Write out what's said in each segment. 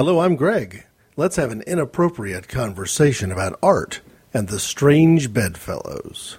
Hello, I'm Greg. Let's have an inappropriate conversation about art and the strange bedfellows.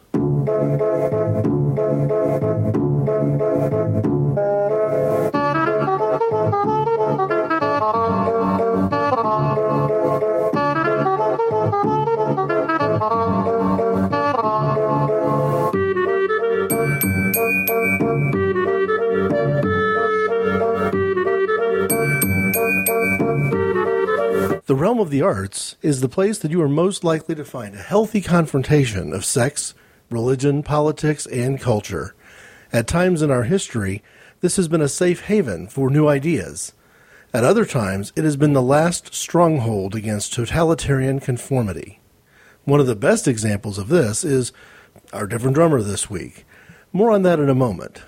The realm of the arts is the place that you are most likely to find a healthy confrontation of sex, religion, politics, and culture. At times in our history, this has been a safe haven for new ideas. At other times, it has been the last stronghold against totalitarian conformity. One of the best examples of this is our different drummer this week. More on that in a moment.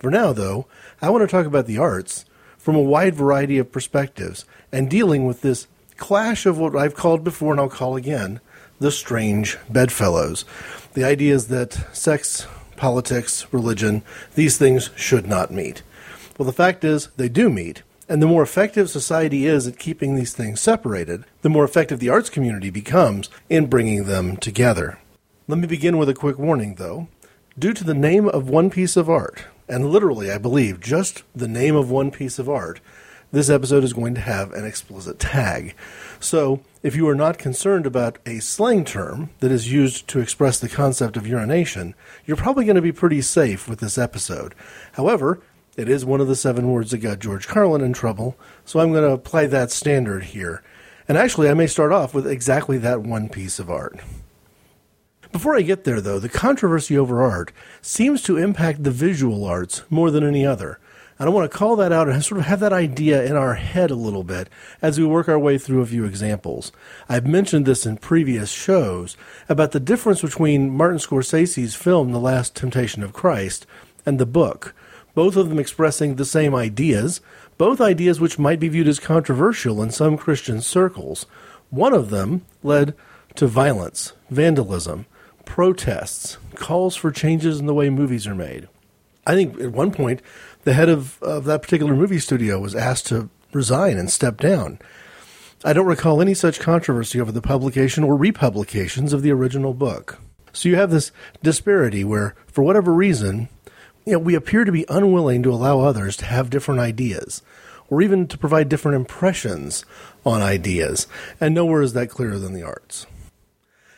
For now, though, I want to talk about the arts from a wide variety of perspectives and dealing with this clash of what I've called before and I'll call again the strange bedfellows. The idea is that sex, politics, religion, these things should not meet. Well, the fact is, they do meet. And the more effective society is at keeping these things separated, the more effective the arts community becomes in bringing them together. Let me begin with a quick warning, though. Due to the name of one piece of art, and literally, I believe, just the name of one piece of art, this episode is going to have an explicit tag. So, if you are not concerned about a slang term that is used to express the concept of urination, you're probably going to be pretty safe with this episode. However, it is one of the seven words that got George Carlin in trouble, so I'm going to apply that standard here. And actually, I may start off with exactly that one piece of art. Before I get there, though, the controversy over art seems to impact the visual arts more than any other. And I want to call that out and sort of have that idea in our head a little bit as we work our way through a few examples. I've mentioned this in previous shows about the difference between Martin Scorsese's film, The Last Temptation of Christ, and the book, both of them expressing the same ideas, both ideas which might be viewed as controversial in some Christian circles. One of them led to violence, vandalism, protests, calls for changes in the way movies are made. I think at one point the head of, of that particular movie studio was asked to resign and step down. I don't recall any such controversy over the publication or republications of the original book. So you have this disparity where, for whatever reason, you know, we appear to be unwilling to allow others to have different ideas or even to provide different impressions on ideas, and nowhere is that clearer than the arts.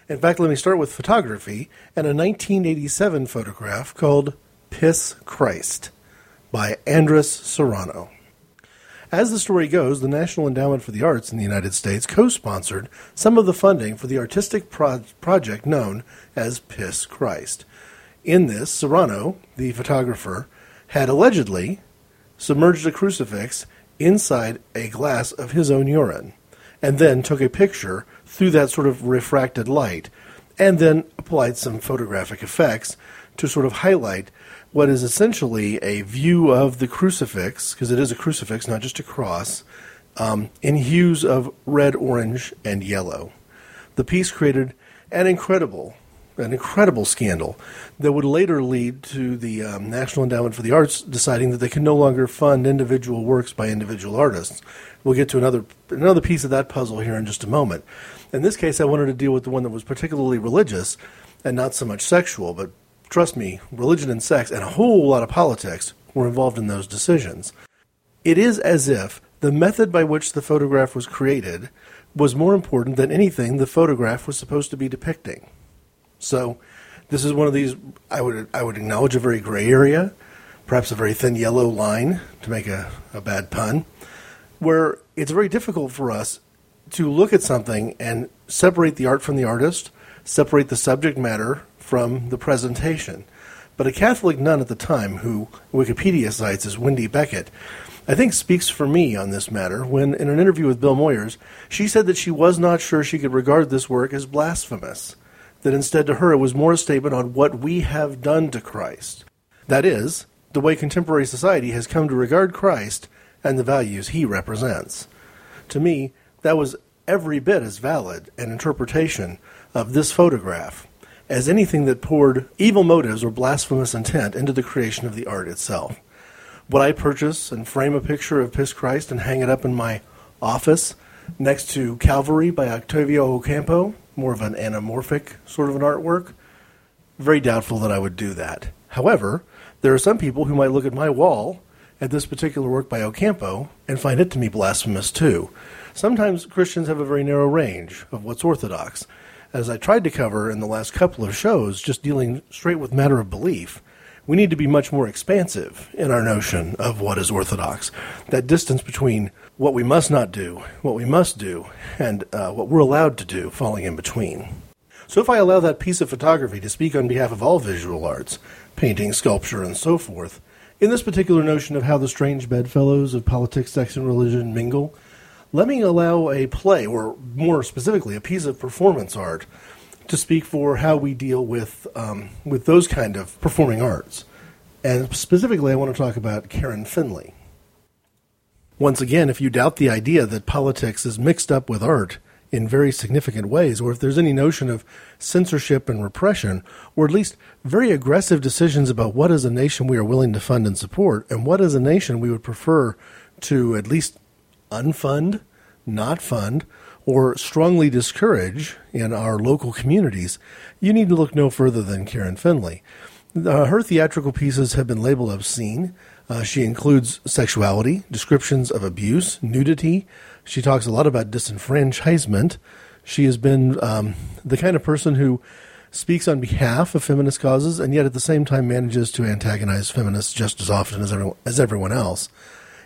In fact, let me start with photography and a 1987 photograph called Piss Christ by Andres Serrano. As the story goes, the National Endowment for the Arts in the United States co sponsored some of the funding for the artistic pro- project known as Piss Christ. In this, Serrano, the photographer, had allegedly submerged a crucifix inside a glass of his own urine, and then took a picture through that sort of refracted light, and then applied some photographic effects to sort of highlight what is essentially a view of the crucifix, because it is a crucifix, not just a cross, um, in hues of red, orange, and yellow. The piece created an incredible, an incredible scandal that would later lead to the um, National Endowment for the Arts deciding that they can no longer fund individual works by individual artists. We'll get to another another piece of that puzzle here in just a moment. In this case, I wanted to deal with the one that was particularly religious and not so much sexual, but Trust me, religion and sex and a whole lot of politics were involved in those decisions. It is as if the method by which the photograph was created was more important than anything the photograph was supposed to be depicting. So, this is one of these I would I would acknowledge a very gray area, perhaps a very thin yellow line to make a, a bad pun, where it's very difficult for us to look at something and separate the art from the artist, separate the subject matter from the presentation. But a Catholic nun at the time, who Wikipedia cites as Wendy Beckett, I think speaks for me on this matter when, in an interview with Bill Moyers, she said that she was not sure she could regard this work as blasphemous, that instead to her it was more a statement on what we have done to Christ. That is, the way contemporary society has come to regard Christ and the values he represents. To me, that was every bit as valid an interpretation of this photograph as anything that poured evil motives or blasphemous intent into the creation of the art itself. Would I purchase and frame a picture of Piss Christ and hang it up in my Office, next to Calvary by Octavio Ocampo, more of an anamorphic sort of an artwork. Very doubtful that I would do that. However, there are some people who might look at my wall at this particular work by Ocampo and find it to be blasphemous too. Sometimes Christians have a very narrow range of what's orthodox. As I tried to cover in the last couple of shows, just dealing straight with matter of belief, we need to be much more expansive in our notion of what is orthodox. That distance between what we must not do, what we must do, and uh, what we're allowed to do falling in between. So if I allow that piece of photography to speak on behalf of all visual arts, painting, sculpture, and so forth, in this particular notion of how the strange bedfellows of politics, sex, and religion mingle, let me allow a play, or more specifically, a piece of performance art to speak for how we deal with um, with those kind of performing arts. And specifically, I want to talk about Karen Finley. Once again, if you doubt the idea that politics is mixed up with art in very significant ways, or if there's any notion of censorship and repression, or at least very aggressive decisions about what is a nation we are willing to fund and support, and what is a nation we would prefer to at least unfund, not fund, or strongly discourage in our local communities, you need to look no further than Karen Finley. Uh, her theatrical pieces have been labeled obscene. Uh, she includes sexuality, descriptions of abuse, nudity. She talks a lot about disenfranchisement. She has been um, the kind of person who speaks on behalf of feminist causes and yet at the same time manages to antagonize feminists just as often as everyone, as everyone else.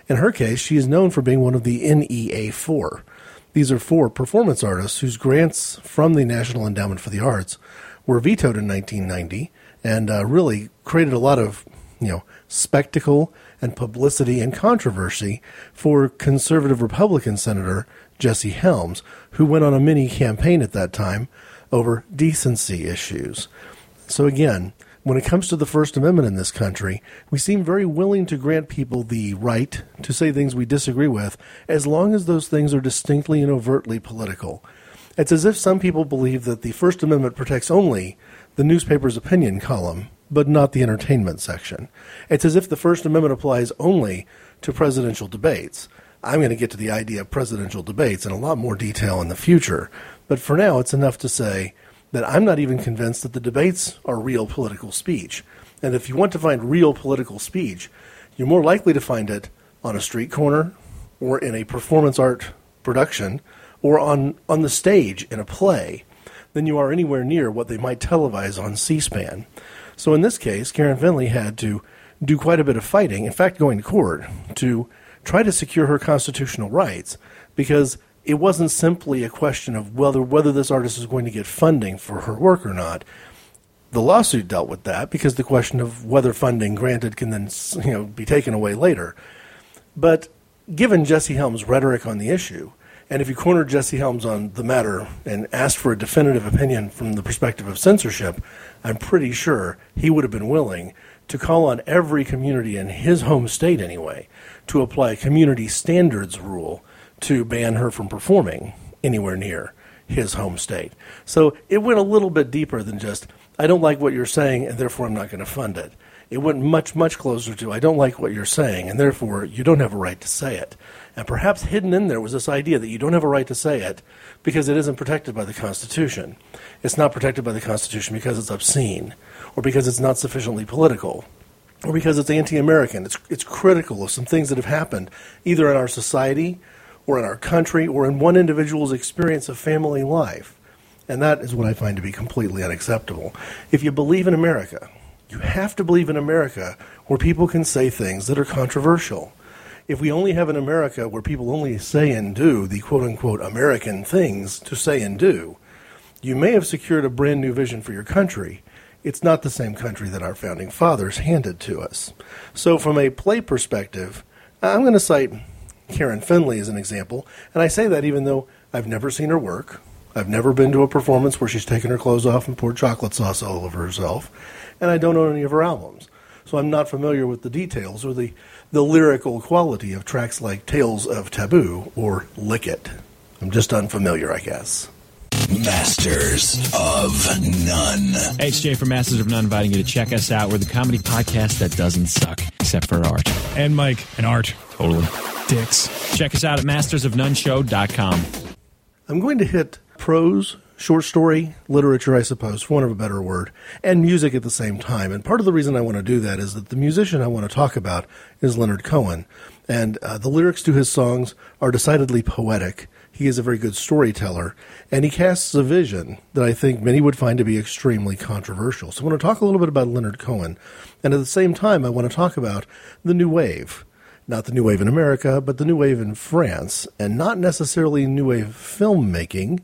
In her case, she is known for being one of the NEA4, these are four performance artists whose grants from the National Endowment for the Arts were vetoed in 1990 and uh, really created a lot of, you know, spectacle and publicity and controversy for conservative Republican Senator Jesse Helms, who went on a mini campaign at that time over decency issues. So again, when it comes to the First Amendment in this country, we seem very willing to grant people the right to say things we disagree with, as long as those things are distinctly and overtly political. It's as if some people believe that the First Amendment protects only the newspaper's opinion column, but not the entertainment section. It's as if the First Amendment applies only to presidential debates. I'm going to get to the idea of presidential debates in a lot more detail in the future, but for now, it's enough to say that I'm not even convinced that the debates are real political speech. And if you want to find real political speech, you're more likely to find it on a street corner or in a performance art production or on, on the stage in a play than you are anywhere near what they might televise on C SPAN. So in this case, Karen Finley had to do quite a bit of fighting, in fact, going to court, to try to secure her constitutional rights because it wasn't simply a question of whether whether this artist is going to get funding for her work or not. The lawsuit dealt with that because the question of whether funding granted can then you know be taken away later. But given Jesse Helms' rhetoric on the issue, and if you cornered Jesse Helms on the matter and asked for a definitive opinion from the perspective of censorship, I'm pretty sure he would have been willing to call on every community in his home state anyway to apply a community standards rule to ban her from performing anywhere near his home state. So it went a little bit deeper than just, I don't like what you're saying, and therefore I'm not going to fund it. It went much, much closer to, I don't like what you're saying, and therefore you don't have a right to say it. And perhaps hidden in there was this idea that you don't have a right to say it because it isn't protected by the Constitution. It's not protected by the Constitution because it's obscene, or because it's not sufficiently political, or because it's anti American. It's, it's critical of some things that have happened either in our society or in our country or in one individual's experience of family life. And that is what I find to be completely unacceptable. If you believe in America, you have to believe in America where people can say things that are controversial. If we only have an America where people only say and do the quote unquote American things to say and do, you may have secured a brand new vision for your country. It's not the same country that our founding fathers handed to us. So, from a play perspective, I'm going to cite Karen Finley as an example. And I say that even though I've never seen her work. I've never been to a performance where she's taken her clothes off and poured chocolate sauce all over herself. And I don't own any of her albums. So I'm not familiar with the details or the, the lyrical quality of tracks like Tales of Taboo or Lick It. I'm just unfamiliar, I guess. Masters of None. Hey, it's Jay from Masters of None inviting you to check us out. We're the comedy podcast that doesn't suck, except for art. And Mike, and Art. Totally. Dicks. Check us out at mastersofnoneshow.com. I'm going to hit prose, short story, literature, I suppose, for want of a better word, and music at the same time. And part of the reason I want to do that is that the musician I want to talk about is Leonard Cohen. And uh, the lyrics to his songs are decidedly poetic. He is a very good storyteller, and he casts a vision that I think many would find to be extremely controversial. So I want to talk a little bit about Leonard Cohen, and at the same time, I want to talk about the New Wave. Not the New Wave in America, but the New Wave in France, and not necessarily New Wave filmmaking.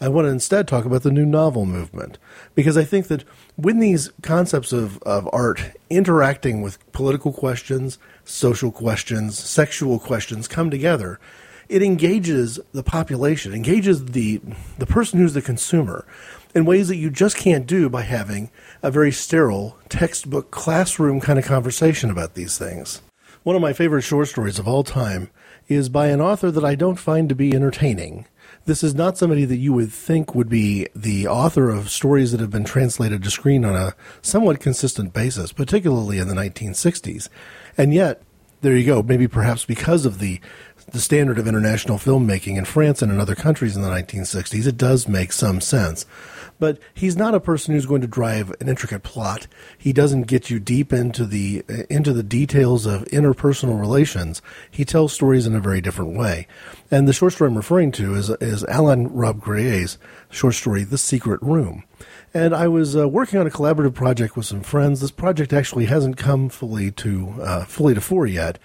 I want to instead talk about the new novel movement because I think that when these concepts of, of art interacting with political questions, social questions, sexual questions come together, it engages the population, engages the the person who's the consumer in ways that you just can't do by having a very sterile textbook classroom kind of conversation about these things. One of my favorite short stories of all time is by an author that I don't find to be entertaining. This is not somebody that you would think would be the author of stories that have been translated to screen on a somewhat consistent basis, particularly in the 1960s. And yet, there you go, maybe perhaps because of the the standard of international filmmaking in France and in other countries in the 1960s, it does make some sense. But he's not a person who's going to drive an intricate plot. He doesn't get you deep into the into the details of interpersonal relations. He tells stories in a very different way. And the short story I'm referring to is is Alain Robbe-Grillet's short story, The Secret Room. And I was uh, working on a collaborative project with some friends. This project actually hasn't come fully to uh, fully to fore yet,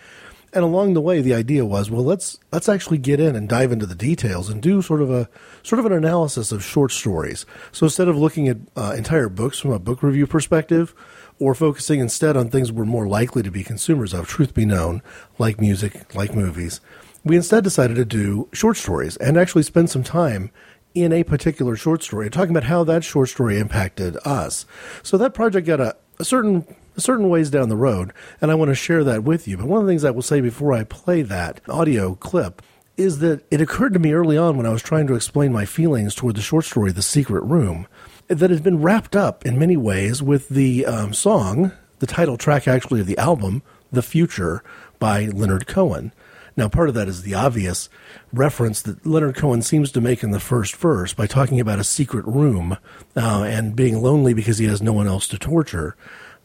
and along the way, the idea was, well, let's let's actually get in and dive into the details and do sort of a sort of an analysis of short stories. So instead of looking at uh, entire books from a book review perspective, or focusing instead on things we're more likely to be consumers of, truth be known, like music, like movies, we instead decided to do short stories and actually spend some time in a particular short story, talking about how that short story impacted us. So that project got a, a certain certain ways down the road, and I want to share that with you. But one of the things I will say before I play that audio clip is that it occurred to me early on when I was trying to explain my feelings toward the short story The Secret Room that it has been wrapped up in many ways with the um, song, the title track actually of the album, The Future by Leonard Cohen. Now, part of that is the obvious reference that Leonard Cohen seems to make in the first verse by talking about a secret room uh, and being lonely because he has no one else to torture.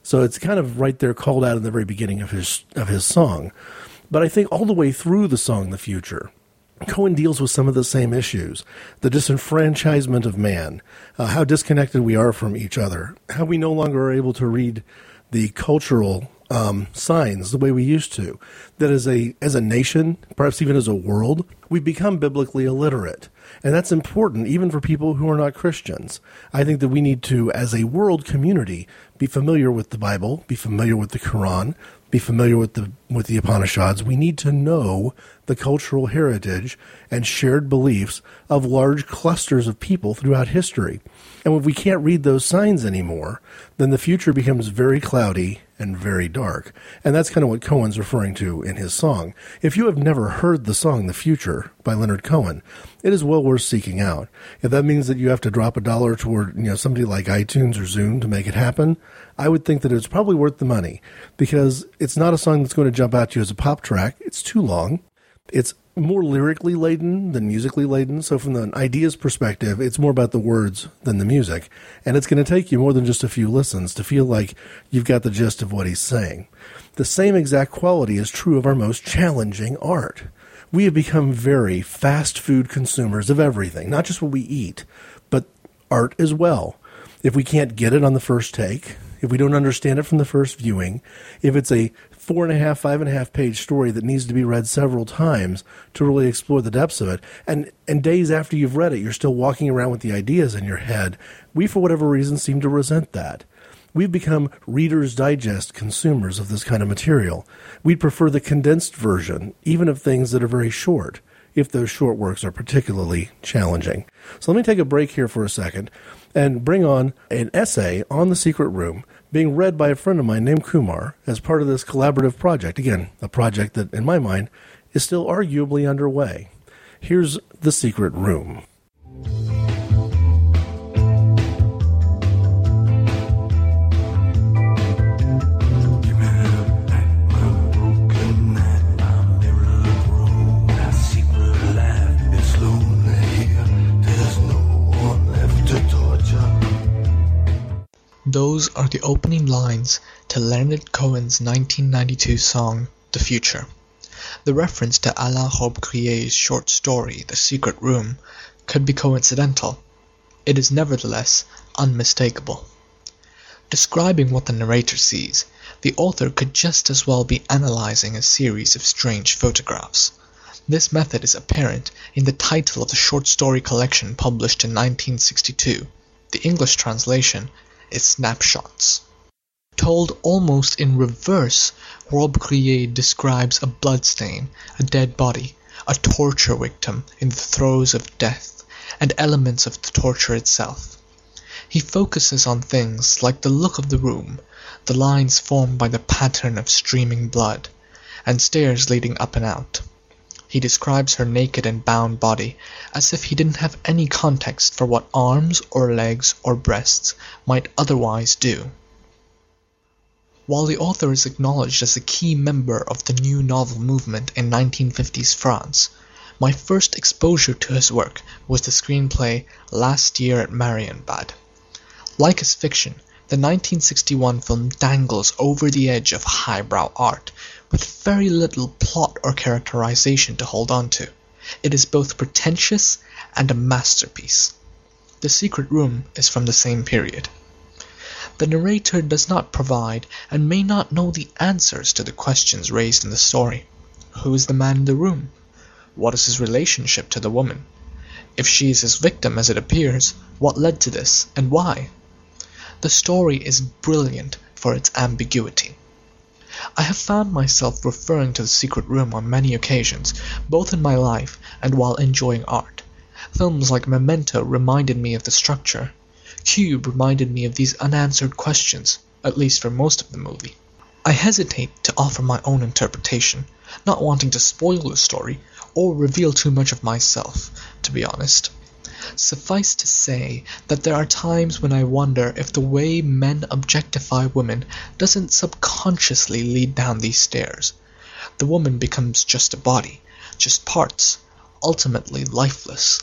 So it's kind of right there called out in the very beginning of his of his song. But I think all the way through the song The Future, Cohen deals with some of the same issues the disenfranchisement of man, uh, how disconnected we are from each other, how we no longer are able to read the cultural um, signs the way we used to. That as a as a nation, perhaps even as a world, we've become biblically illiterate. And that's important even for people who are not Christians. I think that we need to, as a world community, be familiar with the Bible, be familiar with the Quran, be familiar with the with the Upanishads. We need to know the cultural heritage and shared beliefs of large clusters of people throughout history. And if we can't read those signs anymore, then the future becomes very cloudy and very dark. And that's kind of what Cohen's referring to in his song. If you have never heard the song The Future by Leonard Cohen, it is well worth seeking out. If that means that you have to drop a dollar toward, you know, somebody like iTunes or Zune to make it happen, I would think that it's probably worth the money because it's not a song that's going to jump out to you as a pop track. It's too long. It's more lyrically laden than musically laden. So, from the ideas perspective, it's more about the words than the music. And it's going to take you more than just a few listens to feel like you've got the gist of what he's saying. The same exact quality is true of our most challenging art. We have become very fast food consumers of everything, not just what we eat, but art as well. If we can't get it on the first take, if we don't understand it from the first viewing, if it's a four and a half, five and a half page story that needs to be read several times to really explore the depths of it. And and days after you've read it, you're still walking around with the ideas in your head. We, for whatever reason, seem to resent that. We've become Reader's Digest consumers of this kind of material. We'd prefer the condensed version, even of things that are very short, if those short works are particularly challenging. So let me take a break here for a second and bring on an essay on the secret room being read by a friend of mine named Kumar as part of this collaborative project. Again, a project that, in my mind, is still arguably underway. Here's The Secret Room. Those are the opening lines to Leonard Cohen's 1992 song The Future. The reference to Alain Robbe-Grillet's short story The Secret Room could be coincidental. It is nevertheless unmistakable. Describing what the narrator sees, the author could just as well be analyzing a series of strange photographs. This method is apparent in the title of the short story collection published in 1962. The English translation It's snapshots. Told almost in reverse, Robbe-Grillet describes a bloodstain, a dead body, a torture victim in the throes of death, and elements of the torture itself. He focuses on things like the look of the room, the lines formed by the pattern of streaming blood, and stairs leading up and out. He describes her naked and bound body as if he didn't have any context for what arms or legs or breasts might otherwise do. While the author is acknowledged as a key member of the new novel movement in 1950s France, my first exposure to his work was the screenplay Last Year at Marienbad. Like his fiction, the 1961 film dangles over the edge of highbrow art with very little plot or characterization to hold on to. It is both pretentious and a masterpiece. The Secret Room is from the same period. The narrator does not provide and may not know the answers to the questions raised in the story. Who is the man in the room? What is his relationship to the woman? If she is his victim as it appears, what led to this, and why? The story is brilliant for its ambiguity. I have found myself referring to The Secret Room on many occasions, both in my life and while enjoying art. Films like Memento reminded me of the structure. Cube reminded me of these unanswered questions, at least for most of the movie. I hesitate to offer my own interpretation, not wanting to spoil the story or reveal too much of myself, to be honest. Suffice to say that there are times when I wonder if the way men objectify women doesn't subconsciously lead down these stairs. The woman becomes just a body, just parts, ultimately lifeless.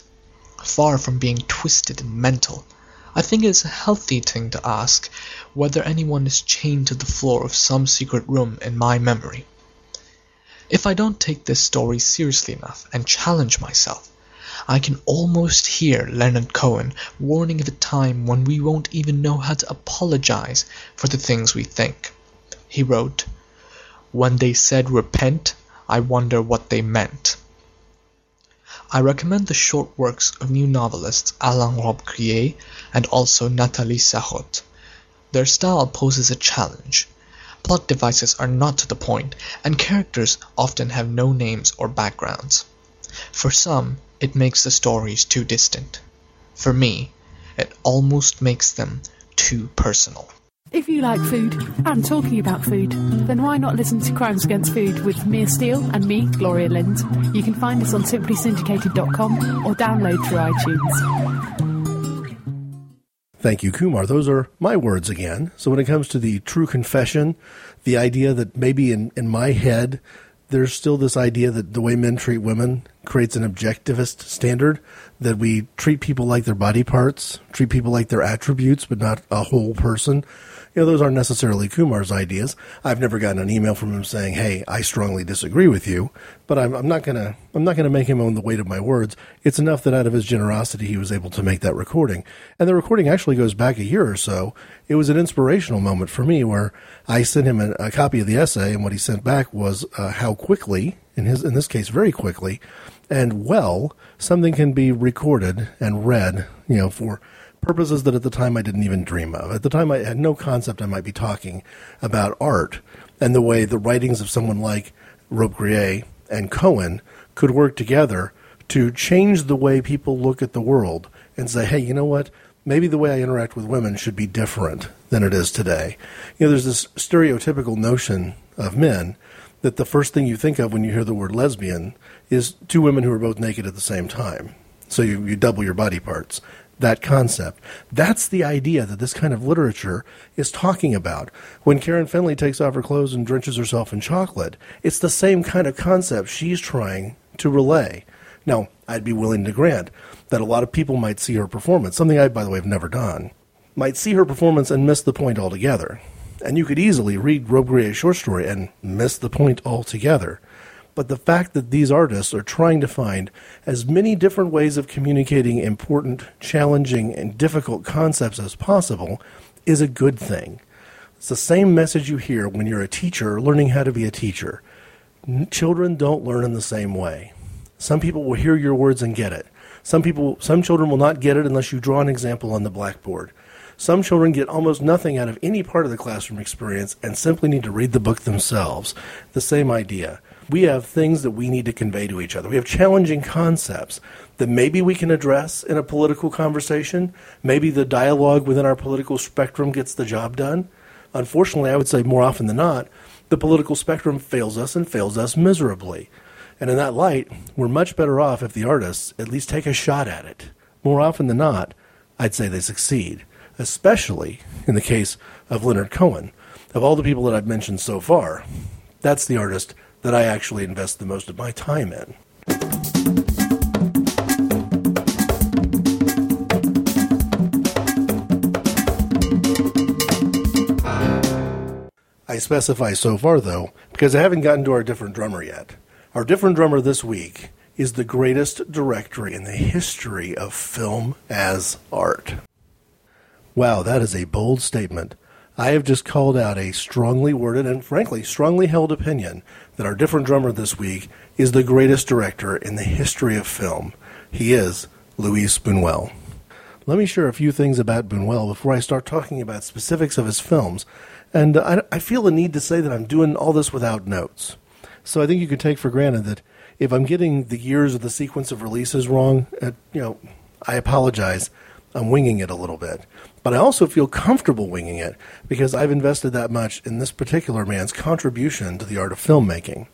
Far from being twisted and mental, I think it is a healthy thing to ask whether anyone is chained to the floor of some secret room in my memory. If I don't take this story seriously enough and challenge myself, I can almost hear Leonard Cohen warning of a time when we won't even know how to apologize for the things we think. He wrote, When they said repent, I wonder what they meant. I recommend the short works of new novelists Alain Robbe-Grillet and also Nathalie Sarraute. Their style poses a challenge. Plot devices are not to the point, and characters often have no names or backgrounds. For some, it makes the stories too distant. For me, it almost makes them too personal. If you like food and talking about food, then why not listen to Crimes Against Food with Mia Steele and me, Gloria Lind? You can find us on simplysyndicated.com or download through iTunes. Thank you, Kumar. Those are my words again. So when it comes to the true confession, the idea that maybe in, in my head, there's still this idea that the way men treat women creates an objectivist standard that we treat people like their body parts, treat people like their attributes, but not a whole person you know, those aren't necessarily Kumar's ideas. I've never gotten an email from him saying, "Hey, I strongly disagree with you," but I'm, I'm not gonna I'm not gonna make him own the weight of my words. It's enough that out of his generosity, he was able to make that recording, and the recording actually goes back a year or so. It was an inspirational moment for me where I sent him a, a copy of the essay, and what he sent back was uh, how quickly, in his in this case, very quickly, and well, something can be recorded and read, you know, for purposes that at the time I didn't even dream of. At the time, I had no concept I might be talking about art and the way the writings of someone like Robbe-Grillet and Cohen could work together to change the way people look at the world and say, hey, you know what? Maybe the way I interact with women should be different than it is today. You know, there's this stereotypical notion of men that the first thing you think of when you hear the word lesbian is two women who are both naked at the same time. So you, you double your body parts that concept. That's the idea that this kind of literature is talking about. When Karen Finley takes off her clothes and drenches herself in chocolate, it's the same kind of concept she's trying to relay. Now, I'd be willing to grant that a lot of people might see her performance, something I, by the way, have never done, might see her performance and miss the point altogether. And you could easily read Robbe-Grillet's short story and miss the point altogether. But the fact that these artists are trying to find as many different ways of communicating important, challenging, and difficult concepts as possible is a good thing. It's the same message you hear when you're a teacher learning how to be a teacher. Children don't learn in the same way. Some people will hear your words and get it. Some people, some children will not get it unless you draw an example on the blackboard. Some children get almost nothing out of any part of the classroom experience and simply need to read the book themselves. The same idea. We have things that we need to convey to each other. We have challenging concepts that maybe we can address in a political conversation. Maybe the dialogue within our political spectrum gets the job done. Unfortunately, I would say more often than not, the political spectrum fails us and fails us miserably. And in that light, we're much better off if the artists at least take a shot at it. More often than not, I'd say they succeed, especially in the case of Leonard Cohen. Of all the people that I've mentioned so far, that's the artist that I actually invest the most of my time in. I specify so far, though, because I haven't gotten to our different drummer yet. Our different drummer this week is the greatest director in the history of film as art. Wow, that is a bold statement. I have just called out a strongly worded and frankly strongly held opinion that our different drummer this week is the greatest director in the history of film. He is Luis Buñuel. Let me share a few things about Buñuel before I start talking about specifics of his films. And I, I feel the need to say that I'm doing all this without notes. So I think you can take for granted that if I'm getting the years of the sequence of releases wrong, uh, you know, I apologize. I'm winging it a little bit. But I also feel comfortable winging it because I've invested that much in this particular man's contribution to the art of filmmaking.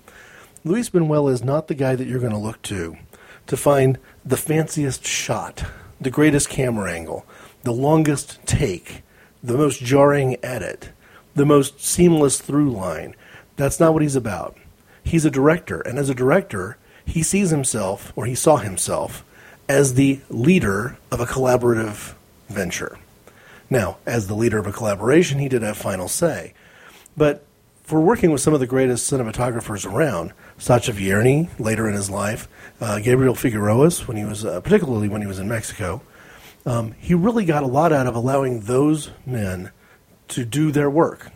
Luis Buñuel is not the guy that you're going to look to to find the fanciest shot, the greatest camera angle, the longest take, the most jarring edit, the most seamless through line. That's not what he's about. He's a director, and as a director, he sees himself, or he saw himself, as the leader of a collaborative venture. Now, as the leader of a collaboration, he did have final say. But for working with some of the greatest cinematographers around, Sacha Vierny later in his life, uh, Gabriel Figueroas when he was, uh, particularly when he was in Mexico, um, he really got a lot out of allowing those men to do their work.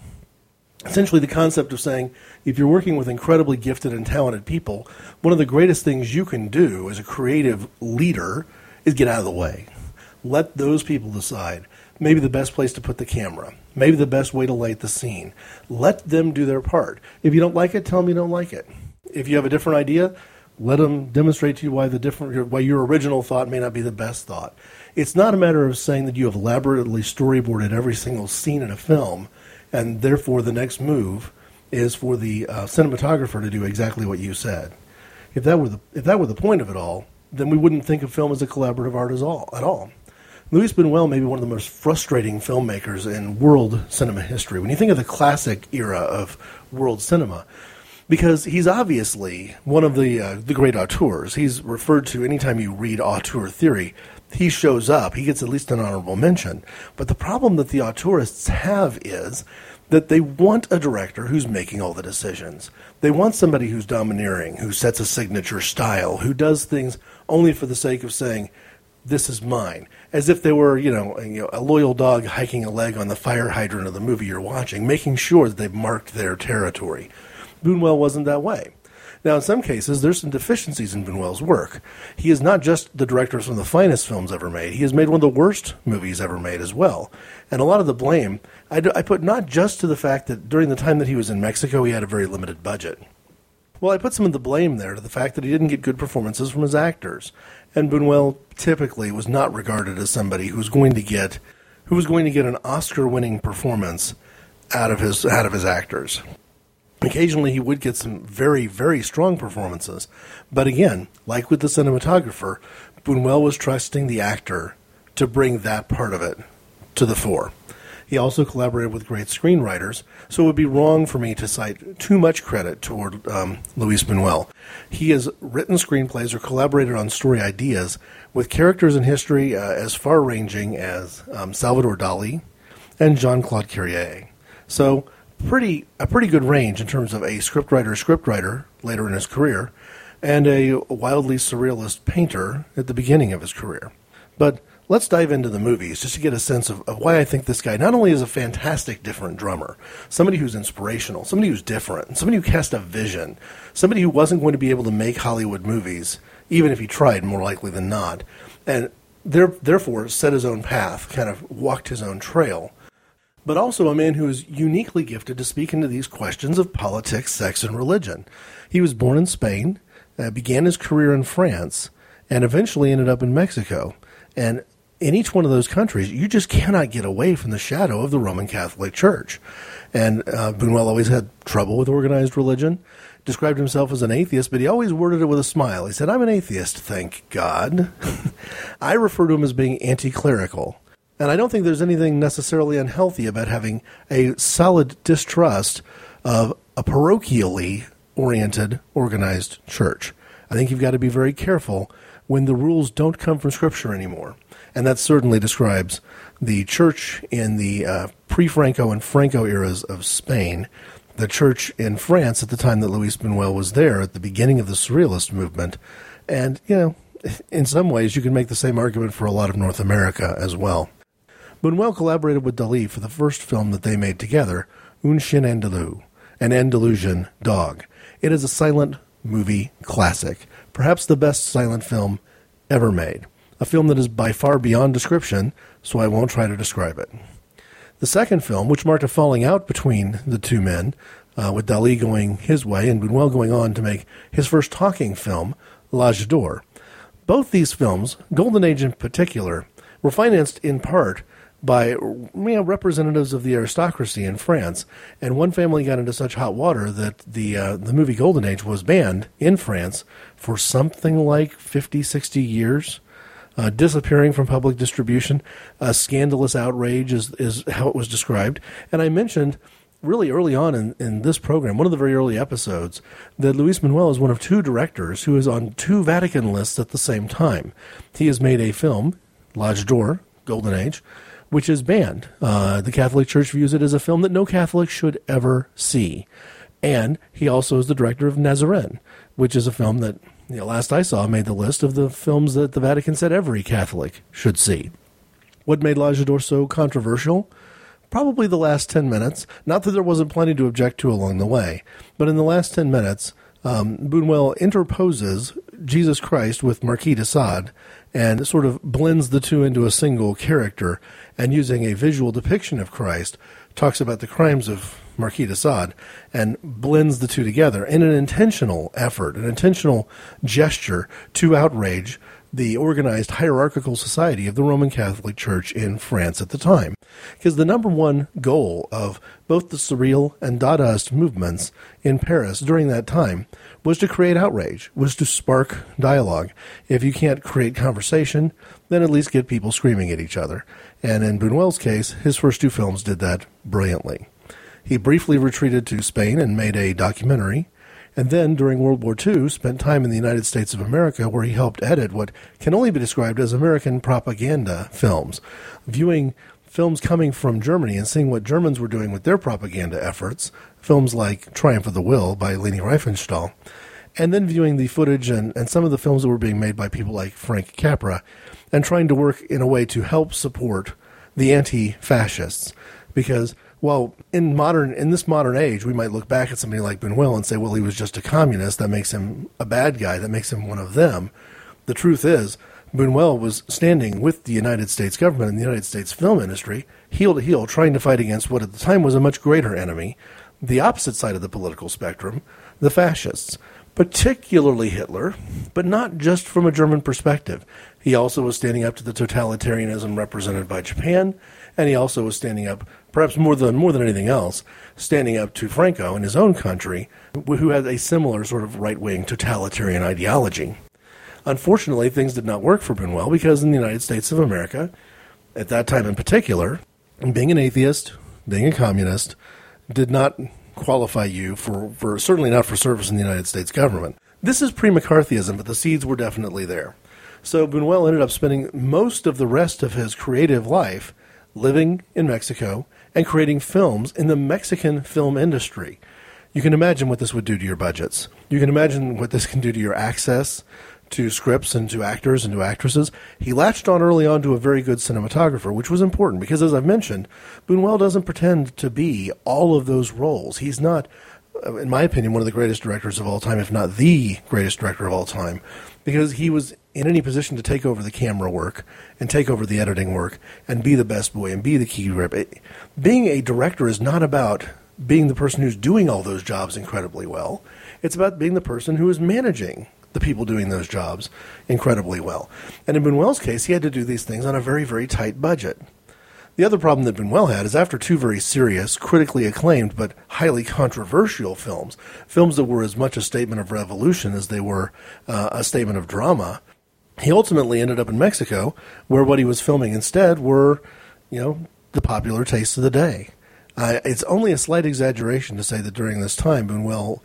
Essentially, the concept of saying if you're working with incredibly gifted and talented people, one of the greatest things you can do as a creative leader is get out of the way. Let those people decide maybe the best place to put the camera, maybe the best way to light the scene. Let them do their part. If you don't like it, tell them you don't like it. If you have a different idea, let them demonstrate to you why the different why your original thought may not be the best thought. It's not a matter of saying that you have elaborately storyboarded every single scene in a film, and therefore the next move is for the uh, cinematographer to do exactly what you said. If that were the if that were the point of it all, then we wouldn't think of film as a collaborative art all at all. Luis Buñuel may be one of the most frustrating filmmakers in world cinema history. When you think of the classic era of world cinema, because he's obviously one of the uh, the great auteurs. He's referred to anytime you read auteur theory, he shows up. He gets at least an honorable mention. But the problem that the auteurists have is that they want a director who's making all the decisions. They want somebody who's domineering, who sets a signature style, who does things only for the sake of saying, "This is mine," as if they were, you know, a, you know, a loyal dog hiking a leg on the fire hydrant of the movie you're watching, making sure that they've marked their territory. Buñuel wasn't that way. Now, in some cases, there's some deficiencies in Buñuel's work. He is not just the director of some of the finest films ever made, he has made one of the worst movies ever made as well. And a lot of the blame, I, do, I put not just to the fact that during the time that he was in Mexico, he had a very limited budget. Well, I put some of the blame there to the fact that he didn't get good performances from his actors. And Buñuel typically was not regarded as somebody who was going to get who was going to get an Oscar-winning performance out of his out of his actors. Occasionally, he would get some very, very strong performances. But again, like with the cinematographer, Buñuel was trusting the actor to bring that part of it to the fore. He also collaborated with great screenwriters, so it would be wrong for me to cite too much credit toward um, Luis Buñuel. He has written screenplays or collaborated on story ideas with characters in history uh, as far ranging as um, Salvador Dali and Jean Claude Carrière. So, pretty a pretty good range in terms of a scriptwriter scriptwriter later in his career, and a wildly surrealist painter at the beginning of his career. But let's dive into the movies just to get a sense of, of, why I think this guy not only is a fantastic different drummer, somebody who's inspirational, somebody who's different, somebody who cast a vision, somebody who wasn't going to be able to make Hollywood movies, even if he tried, more likely than not, and there, therefore set his own path, kind of walked his own trail. But also a man who is uniquely gifted to speak into these questions of politics, sex, and religion. He was born in Spain, uh, began his career in France, and eventually ended up in Mexico. And in each one of those countries, you just cannot get away from the shadow of the Roman Catholic Church. And uh, always had trouble with organized religion, described himself as an atheist, but he always worded it with a smile. He said, I'm an atheist, thank God. I refer to him as being anti clerical. And I don't think there's anything necessarily unhealthy about having a solid distrust of a parochially oriented, organized church. I think you've got to be very careful when the rules don't come from Scripture anymore and that certainly describes the church in the uh, pre-Franco and Franco eras of Spain, the church in France at the time that Luis Buñuel was there at the beginning of the Surrealist movement, and you know, in some ways, you can make the same argument for a lot of North America as well. Buñuel collaborated with Dali for the first film that they made together, Un Chien Andalou, an Andalusian dog. It is a silent movie classic, perhaps the best silent film ever made a film that is by far beyond description, so I won't try to describe it. The second film, which marked a falling out between the two men, uh, with Dali going his way and Buñuel going on to make his first talking film, L'Age d'Or. Both these films, Golden Age in particular, were financed in part by you know, representatives of the aristocracy in France, and one family got into such hot water that the uh, the movie Golden Age was banned in France for something like 50, 60 years uh, disappearing from public distribution. A scandalous outrage is, is how it was described. And I mentioned really early on in, in this program, one of the very early episodes, that Luis Buñuel is one of two directors who is on two Vatican lists at the same time. He has made a film, L'Age d'Or, Golden Age, which is banned. Uh, the Catholic Church views it as a film that no Catholic should ever see. And he also is the director of Nazarín, which is a film that you know, last I saw, made the list of the films that the Vatican said every Catholic should see. What made d'Or so controversial? Probably the last 10 minutes. Not that there wasn't plenty to object to along the way, but in the last 10 minutes, um, Buñuel interposes Jesus Christ with Marquis de Sade and sort of blends the two into a single character and using a visual depiction of Christ talks about the crimes of Marquis de Sade and blends the two together in an intentional effort, an intentional gesture to outrage the organized hierarchical society of the Roman Catholic Church in France at the time. Because the number one goal of both the Surreal and Dadaist movements in Paris during that time was to create outrage, was to spark dialogue. If you can't create conversation, then at least get people screaming at each other. And in Buñuel's case, his first two films did that brilliantly. He briefly retreated to Spain and made a documentary, and then during World War II spent time in the United States of America where he helped edit what can only be described as American propaganda films, viewing films coming from Germany and seeing what Germans were doing with their propaganda efforts, films like Triumph of the Will by Leni Riefenstahl, and then viewing the footage and, and some of the films that were being made by people like Frank Capra, and trying to work in a way to help support the anti fascists. Because well, in modern in this modern age, we might look back at somebody like Buñuel and say, well, he was just a communist. That makes him a bad guy. That makes him one of them. The truth is, Buñuel was standing with the United States government and the United States film industry, heel to heel, trying to fight against what at the time was a much greater enemy, the opposite side of the political spectrum, the fascists, particularly Hitler, but not just from a German perspective. He also was standing up to the totalitarianism represented by Japan, and he also was standing up perhaps more than more than anything else, standing up to Franco in his own country, who had a similar sort of right wing totalitarian ideology. Unfortunately, things did not work for Buñuel because in the United States of America, at that time in particular, being an atheist, being a communist, did not qualify you for, for certainly not for service in the United States government. This is pre McCarthyism, but the seeds were definitely there. So Buñuel ended up spending most of the rest of his creative life living in Mexico and creating films in the Mexican film industry. You can imagine what this would do to your budgets. You can imagine what this can do to your access to scripts and to actors and to actresses. He latched on early on to a very good cinematographer, which was important because, as I've mentioned, Buñuel doesn't pretend to be all of those roles. He's not, uh, in my opinion, one of the greatest directors of all time, if not the greatest director of all time, because he was in any position to take over the camera work and take over the editing work and be the best boy and be the key grip. Being a director is not about being the person who's doing all those jobs incredibly well. It's about being the person who is managing the people doing those jobs incredibly well. And in Buñuel's case, he had to do these things on a very, very tight budget. The other problem that Buñuel had is after two very serious, critically acclaimed, but highly controversial films, films that were as much a statement of revolution as they were uh, a statement of drama, he ultimately ended up in Mexico, where what he was filming instead were, you know, the popular tastes of the day. Uh, it's only a slight exaggeration to say that during this time, Buñuel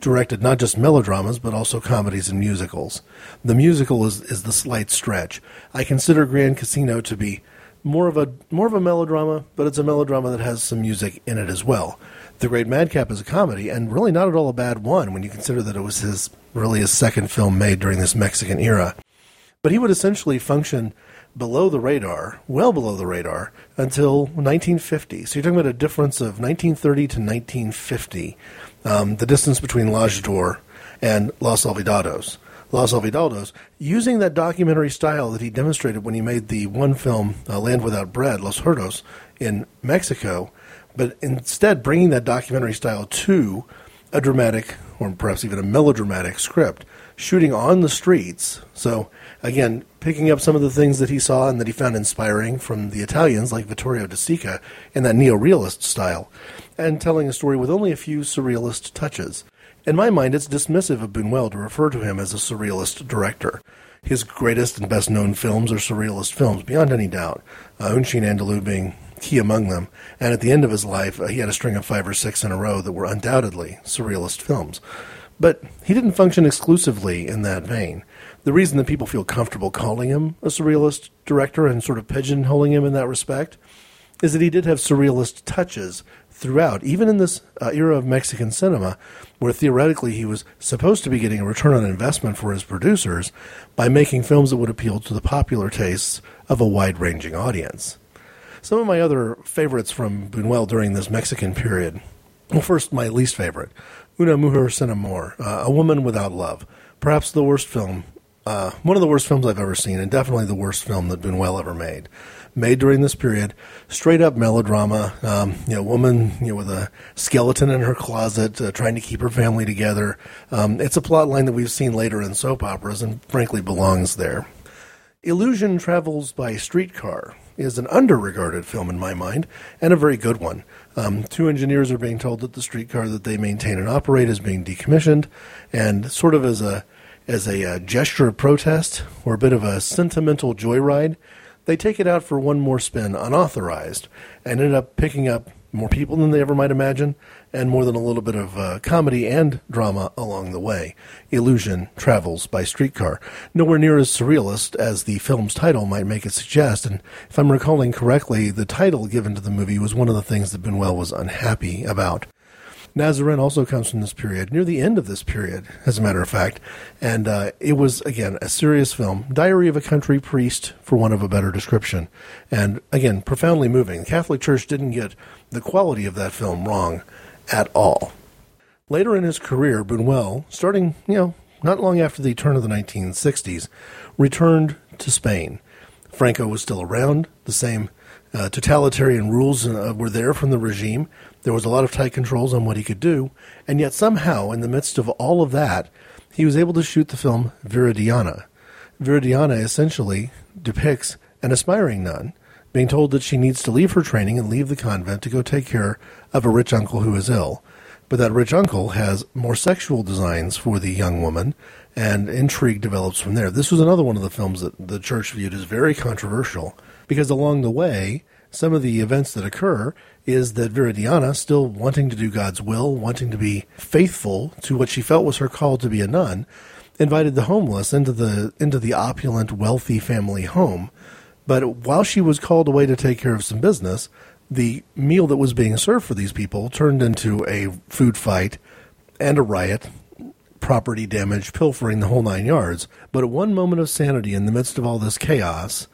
directed not just melodramas but also comedies and musicals. The musical is is the slight stretch. I consider Grand Casino to be more of a more of a melodrama, but it's a melodrama that has some music in it as well. The Great Madcap is a comedy, and really not at all a bad one when you consider that it was his really his second film made during this Mexican era. But he would essentially function below the radar, well below the radar, until 1950. So you're talking about a difference of 1930 to 1950 um, the distance between L'Age d'Or and Los Olvidados. Los Olvidados, using that documentary style that he demonstrated when he made the one film, uh, Land Without Bread, Las Hurdes, in Mexico, but instead bringing that documentary style to a dramatic or perhaps even a melodramatic script, shooting on the streets. So, again, picking up some of the things that he saw and that he found inspiring from the Italians like Vittorio De Sica in that neo-realist style, and telling a story with only a few surrealist touches. In my mind, it's dismissive of Buñuel to refer to him as a surrealist director. His greatest and best known films are surrealist films, beyond any doubt, uh, Un Chien Andalou being key among them. And at the end of his life, uh, he had a string of five or six in a row that were undoubtedly surrealist films. But he didn't function exclusively in that vein. The reason that people feel comfortable calling him a surrealist director and sort of pigeonholing him in that respect is that he did have surrealist touches throughout, even in this uh, era of Mexican cinema, where theoretically he was supposed to be getting a return on investment for his producers by making films that would appeal to the popular tastes of a wide ranging audience. Some of my other favorites from Buñuel during this Mexican period. Well, first, my least favorite, Una Mujer Sin Amor, uh, A Woman Without Love. Perhaps the worst film, uh, one of the worst films I've ever seen, and definitely the worst film that Buñuel ever made made during this period. Straight up melodrama. Um, you know, woman you know with a skeleton in her closet, uh, trying to keep her family together. Um, it's a plot line that we've seen later in soap operas, and frankly belongs there. Illusion Travels by Streetcar is an underregarded film in my mind, and a very good one. Um, two engineers are being told that the streetcar that they maintain and operate is being decommissioned, and sort of as a as a uh, gesture of protest or a bit of a sentimental joyride, they take it out for one more spin unauthorized and ended up picking up more people than they ever might imagine and more than a little bit of uh, comedy and drama along the way. Illusion travels by streetcar. Nowhere near as surrealist as the film's title might make it suggest, and if I'm recalling correctly, the title given to the movie was one of the things that Buñuel was unhappy about. Nazarín also comes from this period, near the end of this period, as a matter of fact. And uh, it was, again, a serious film. Diary of a Country Priest, for want of a better description. And, again, profoundly moving. The Catholic Church didn't get the quality of that film wrong at all. Later in his career, Buñuel, starting, you know, not long after the turn of the 1960s, returned to Spain. Franco was still around. The same uh, totalitarian rules uh, were there from the regime. There was a lot of tight controls on what he could do, and yet somehow, in the midst of all of that, he was able to shoot the film Viridiana. Viridiana essentially depicts an aspiring nun being told that she needs to leave her training and leave the convent to go take care of a rich uncle who is ill. But that rich uncle has more sexual designs for the young woman, and intrigue develops from there. This was another one of the films that the church viewed as very controversial because along the way, some of the events that occur is that Viridiana, still wanting to do God's will, wanting to be faithful to what she felt was her call to be a nun, invited the homeless into the into the opulent, wealthy family home. But while she was called away to take care of some business, the meal that was being served for these people turned into a food fight and a riot, property damage, pilfering, the whole nine yards. But at one moment of sanity in the midst of all this chaos,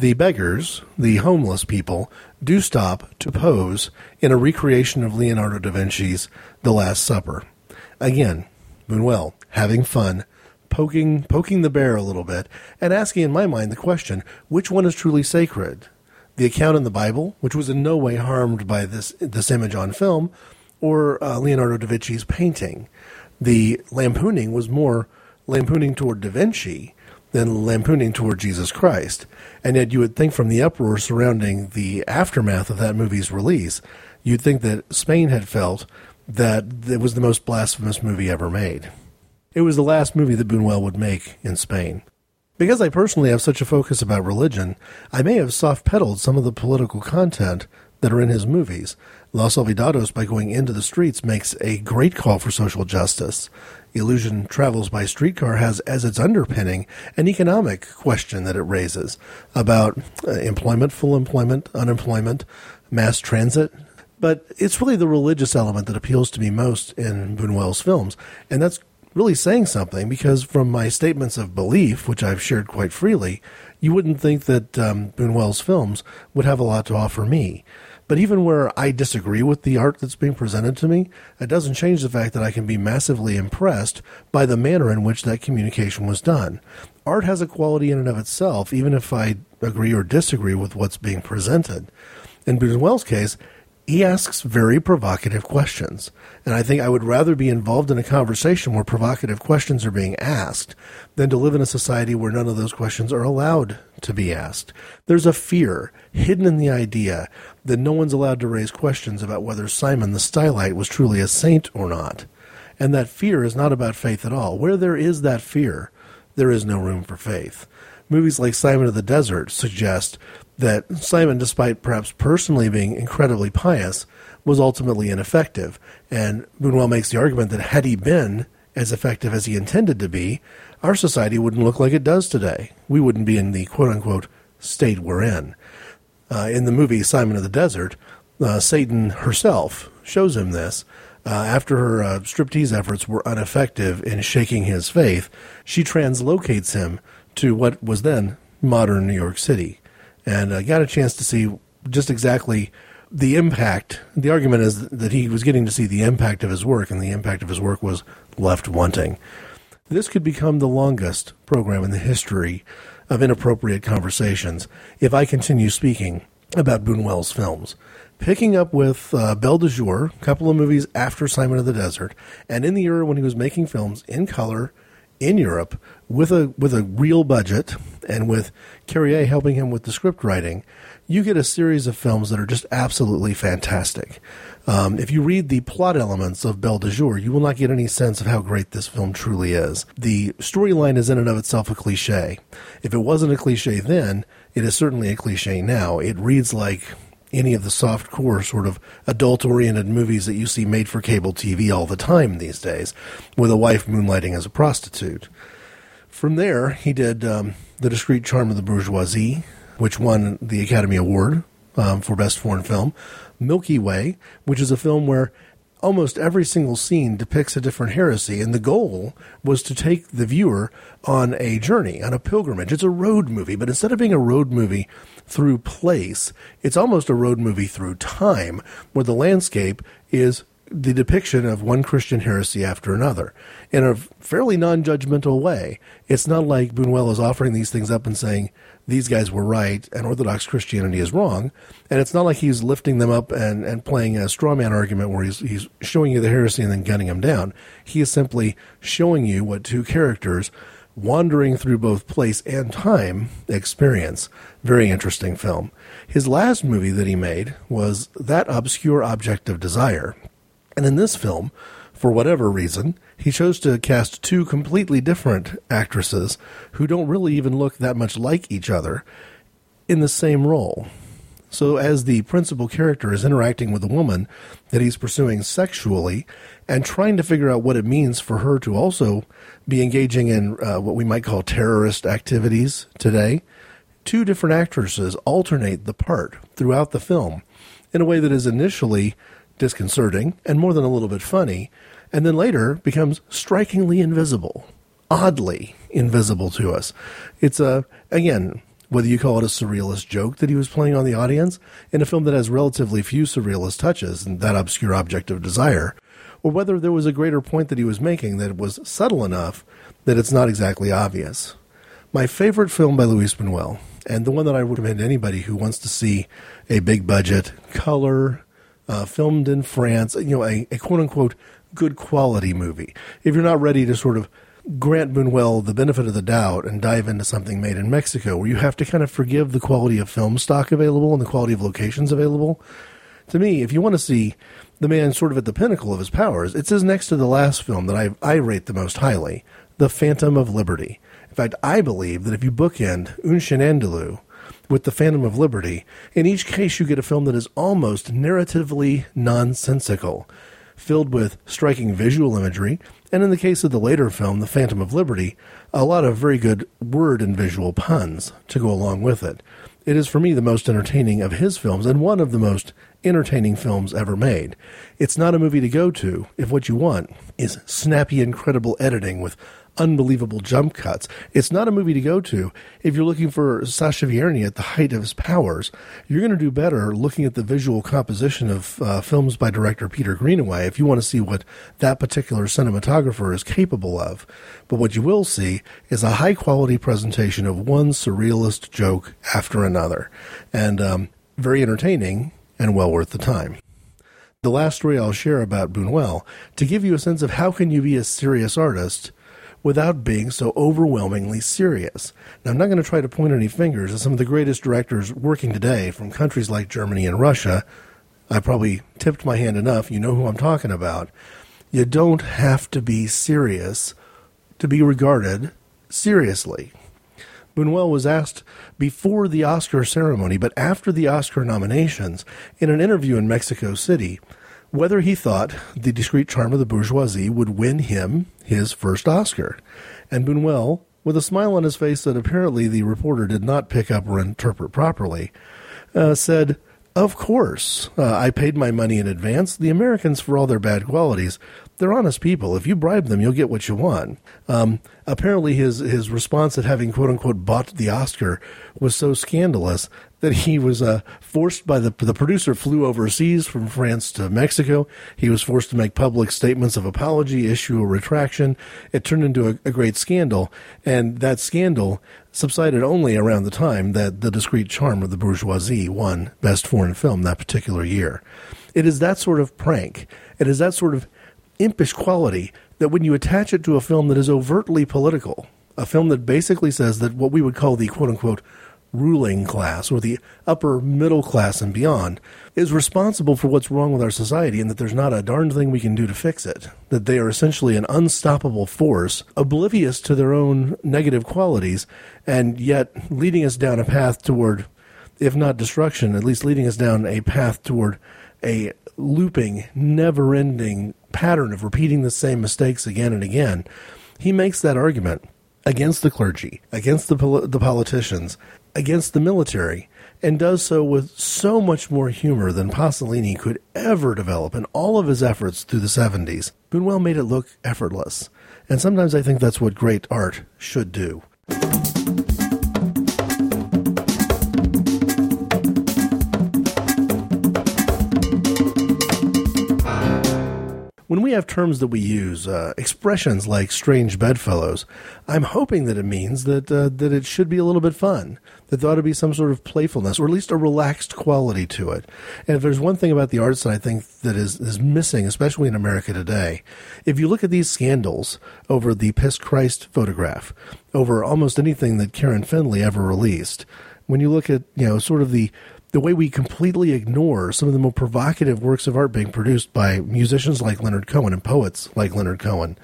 the beggars, the homeless people, do stop to pose in a recreation of Leonardo da Vinci's The Last Supper. Again, Buñuel having fun, poking poking the bear a little bit, and asking in my mind the question, which one is truly sacred? The account in the Bible, which was in no way harmed by this this image on film, or uh, Leonardo da Vinci's painting. The lampooning was more lampooning toward Da Vinci than lampooning toward Jesus Christ. And yet, you would think from the uproar surrounding the aftermath of that movie's release, you'd think that Spain had felt that it was the most blasphemous movie ever made. It was the last movie that Buñuel would make in Spain. Because I personally have such a focus about religion, I may have soft pedaled some of the political content that are in his movies. Los Olvidados, by going into the streets, makes a great call for social justice. Illusion Travels by Streetcar has as its underpinning an economic question that it raises about uh, employment, full employment, unemployment, mass transit. But it's really the religious element that appeals to me most in Buñuel's films. And that's really saying something because from my statements of belief, which I've shared quite freely, you wouldn't think that um, Buñuel's films would have a lot to offer me. But even where I disagree with the art that's being presented to me, it doesn't change the fact that I can be massively impressed by the manner in which that communication was done. Art has a quality in and of itself, even if I agree or disagree with what's being presented. In Buñuel's case, he asks very provocative questions. And I think I would rather be involved in a conversation where provocative questions are being asked than to live in a society where none of those questions are allowed to be asked. There's a fear hidden in the idea that no one's allowed to raise questions about whether Simon the Stylite was truly a saint or not. And that fear is not about faith at all. Where there is that fear, there is no room for faith. Movies like Simon of the Desert suggest that Simon, despite perhaps personally being incredibly pious, was ultimately ineffective. And Buñuel makes the argument that had he been as effective as he intended to be, our society wouldn't look like it does today. We wouldn't be in the quote unquote state we're in. Uh, in the movie Simon of the Desert, uh, Satan herself shows him this. Uh, after her uh, striptease efforts were ineffective in shaking his faith, she translocates him to what was then modern New York City and uh, got a chance to see just exactly the impact. The argument is that he was getting to see the impact of his work, and the impact of his work was left wanting. This could become the longest program in the history of inappropriate conversations if I continue speaking about Buñuel's films. Picking up with uh, Belle de Jour, a couple of movies after Simon of the Desert, and in the era when he was making films in color in Europe with a with a real budget and with Carrière helping him with the script writing, you get a series of films that are just absolutely fantastic. Um, if you read the plot elements of Belle de Jour, you will not get any sense of how great this film truly is. The storyline is in and of itself a cliche. If it wasn't a cliche then, it is certainly a cliche now. It reads like any of the soft core sort of adult oriented movies that you see made for cable TV all the time these days, with a wife moonlighting as a prostitute. From there, he did um, The Discreet Charm of the Bourgeoisie, which won the Academy Award um, for Best Foreign Film. Milky Way, which is a film where almost every single scene depicts a different heresy, and the goal was to take the viewer on a journey, on a pilgrimage. It's a road movie, but instead of being a road movie through place, it's almost a road movie through time, where the landscape is the depiction of one Christian heresy after another in a fairly non judgmental way. It's not like Buñuel is offering these things up and saying, these guys were right and Orthodox Christianity is wrong. And it's not like he's lifting them up and, and playing a straw man argument where he's, he's showing you the heresy and then gunning them down. He is simply showing you what two characters wandering through both place and time experience. Very interesting film. His last movie that he made was That Obscure Object of Desire. And in this film, for whatever reason, he chose to cast two completely different actresses who don't really even look that much like each other in the same role. So, as the principal character is interacting with a woman that he's pursuing sexually and trying to figure out what it means for her to also be engaging in uh, what we might call terrorist activities today, two different actresses alternate the part throughout the film in a way that is initially disconcerting and more than a little bit funny, and then later becomes strikingly invisible, oddly invisible to us. It's a, again, whether you call it a surrealist joke that he was playing on the audience in a film that has relatively few surrealist touches and that obscure object of desire, or whether there was a greater point that he was making that was subtle enough that it's not exactly obvious. My favorite film by Luis Buñuel, and the one that I would recommend to anybody who wants to see a big budget, color, uh, filmed in France, you know, a, a quote unquote good quality movie. If you're not ready to sort of grant Buñuel the benefit of the doubt and dive into something made in Mexico, where you have to kind of forgive the quality of film stock available and the quality of locations available. To me, if you want to see the man sort of at the pinnacle of his powers, it's his next to the last film that I, I rate the most highly, The Phantom of Liberty. In fact, I believe that if you bookend Un Chien Andalou with The Phantom of Liberty, in each case you get a film that is almost narratively nonsensical, filled with striking visual imagery, and in the case of the later film, The Phantom of Liberty, a lot of very good word and visual puns to go along with it. It is for me the most entertaining of his films and one of the most entertaining films ever made. It's not a movie to go to if what you want is snappy, incredible editing with unbelievable jump cuts. It's not a movie to go to if you're looking for Sacha Vierny at the height of his powers. You're going to do better looking at the visual composition of uh, films by director Peter Greenaway if you want to see what that particular cinematographer is capable of. But what you will see is a high quality presentation of one surrealist joke after another, and um, very entertaining and well worth the time the last story I'll share about Buñuel to give you a sense of how can you be a serious artist without being so overwhelmingly serious. Now, I'm not going to try to point any fingers at some of the greatest directors working today from countries like Germany and Russia. I probably tipped my hand enough. You know who I'm talking about. You don't have to be serious to be regarded seriously. Buñuel was asked before the Oscar ceremony, but after the Oscar nominations, in an interview in Mexico City, whether he thought The Discreet Charm of the Bourgeoisie would win him his first Oscar. And Buñuel, with a smile on his face that apparently the reporter did not pick up or interpret properly, uh, said, Of course. Uh, I paid my money in advance. The Americans, for all their bad qualities, they're honest people. If you bribe them, you'll get what you want. Um, apparently, his his response at having quote unquote bought the Oscar was so scandalous that he was uh, forced by the the producer flew overseas from France to Mexico. He was forced to make public statements of apology, issue a retraction. It turned into a, a great scandal, and that scandal subsided only around the time that The Discreet Charm of the Bourgeoisie won Best Foreign Film that particular year. It is that sort of prank. It is that sort of impish quality that when you attach it to a film that is overtly political, a film that basically says that what we would call the quote unquote ruling class or the upper middle class and beyond is responsible for what's wrong with our society and that there's not a darned thing we can do to fix it. That they are essentially an unstoppable force, oblivious to their own negative qualities, and yet leading us down a path toward, if not destruction, at least leading us down a path toward a looping, never ending pattern of repeating the same mistakes again and again. He makes that argument against the clergy, against the, pol- the politicians, against the military, and does so with so much more humor than Pasolini could ever develop in all of his efforts through the 70s. Buñuel made it look effortless, and sometimes I think that's what great art should do. We have terms that we use, uh, expressions like strange bedfellows, I'm hoping that it means that uh, that it should be a little bit fun, that there ought to be some sort of playfulness or at least a relaxed quality to it. And if there's one thing about the arts that I think that is, is missing, especially in America today, if you look at these scandals over the Piss Christ photograph, over almost anything that Karen Finley ever released, when you look at, you know, sort of the the way we completely ignore some of the more provocative works of art being produced by musicians like Leonard Cohen and poets like Leonard Cohen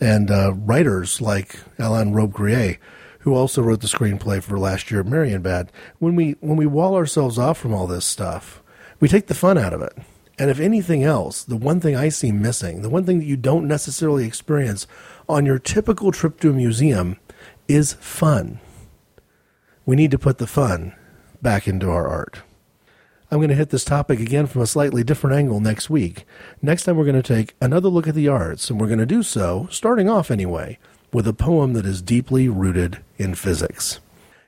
and uh, writers like Alain Robbe-Grillet, who also wrote the screenplay for last year Marienbad, when we when we wall ourselves off from all this stuff, we take the fun out of it. And if anything else, the one thing I see missing, the one thing that you don't necessarily experience on your typical trip to a museum is fun. We need to put the fun back into our art. I'm going to hit this topic again from a slightly different angle next week. Next time, we're going to take another look at the arts, and we're going to do so, starting off anyway, with a poem that is deeply rooted in physics.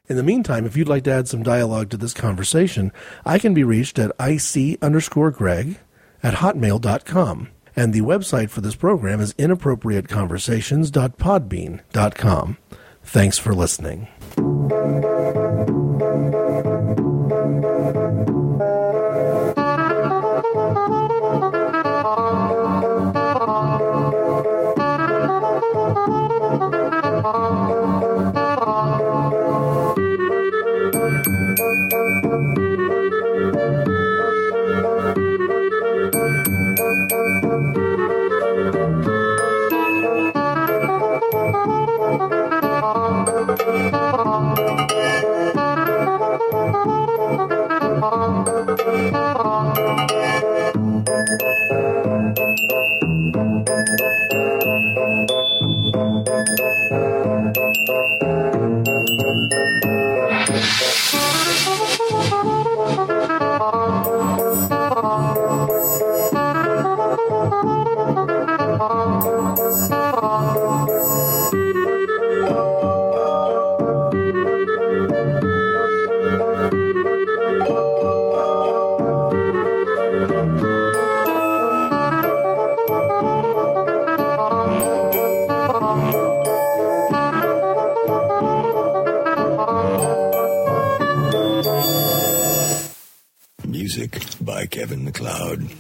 In the meantime, if you'd like to add some dialogue to this conversation, I can be reached at ic underscore greg at hotmail.com. And the website for this program is inappropriateconversations.podbean.com. Thanks for listening. McLeod.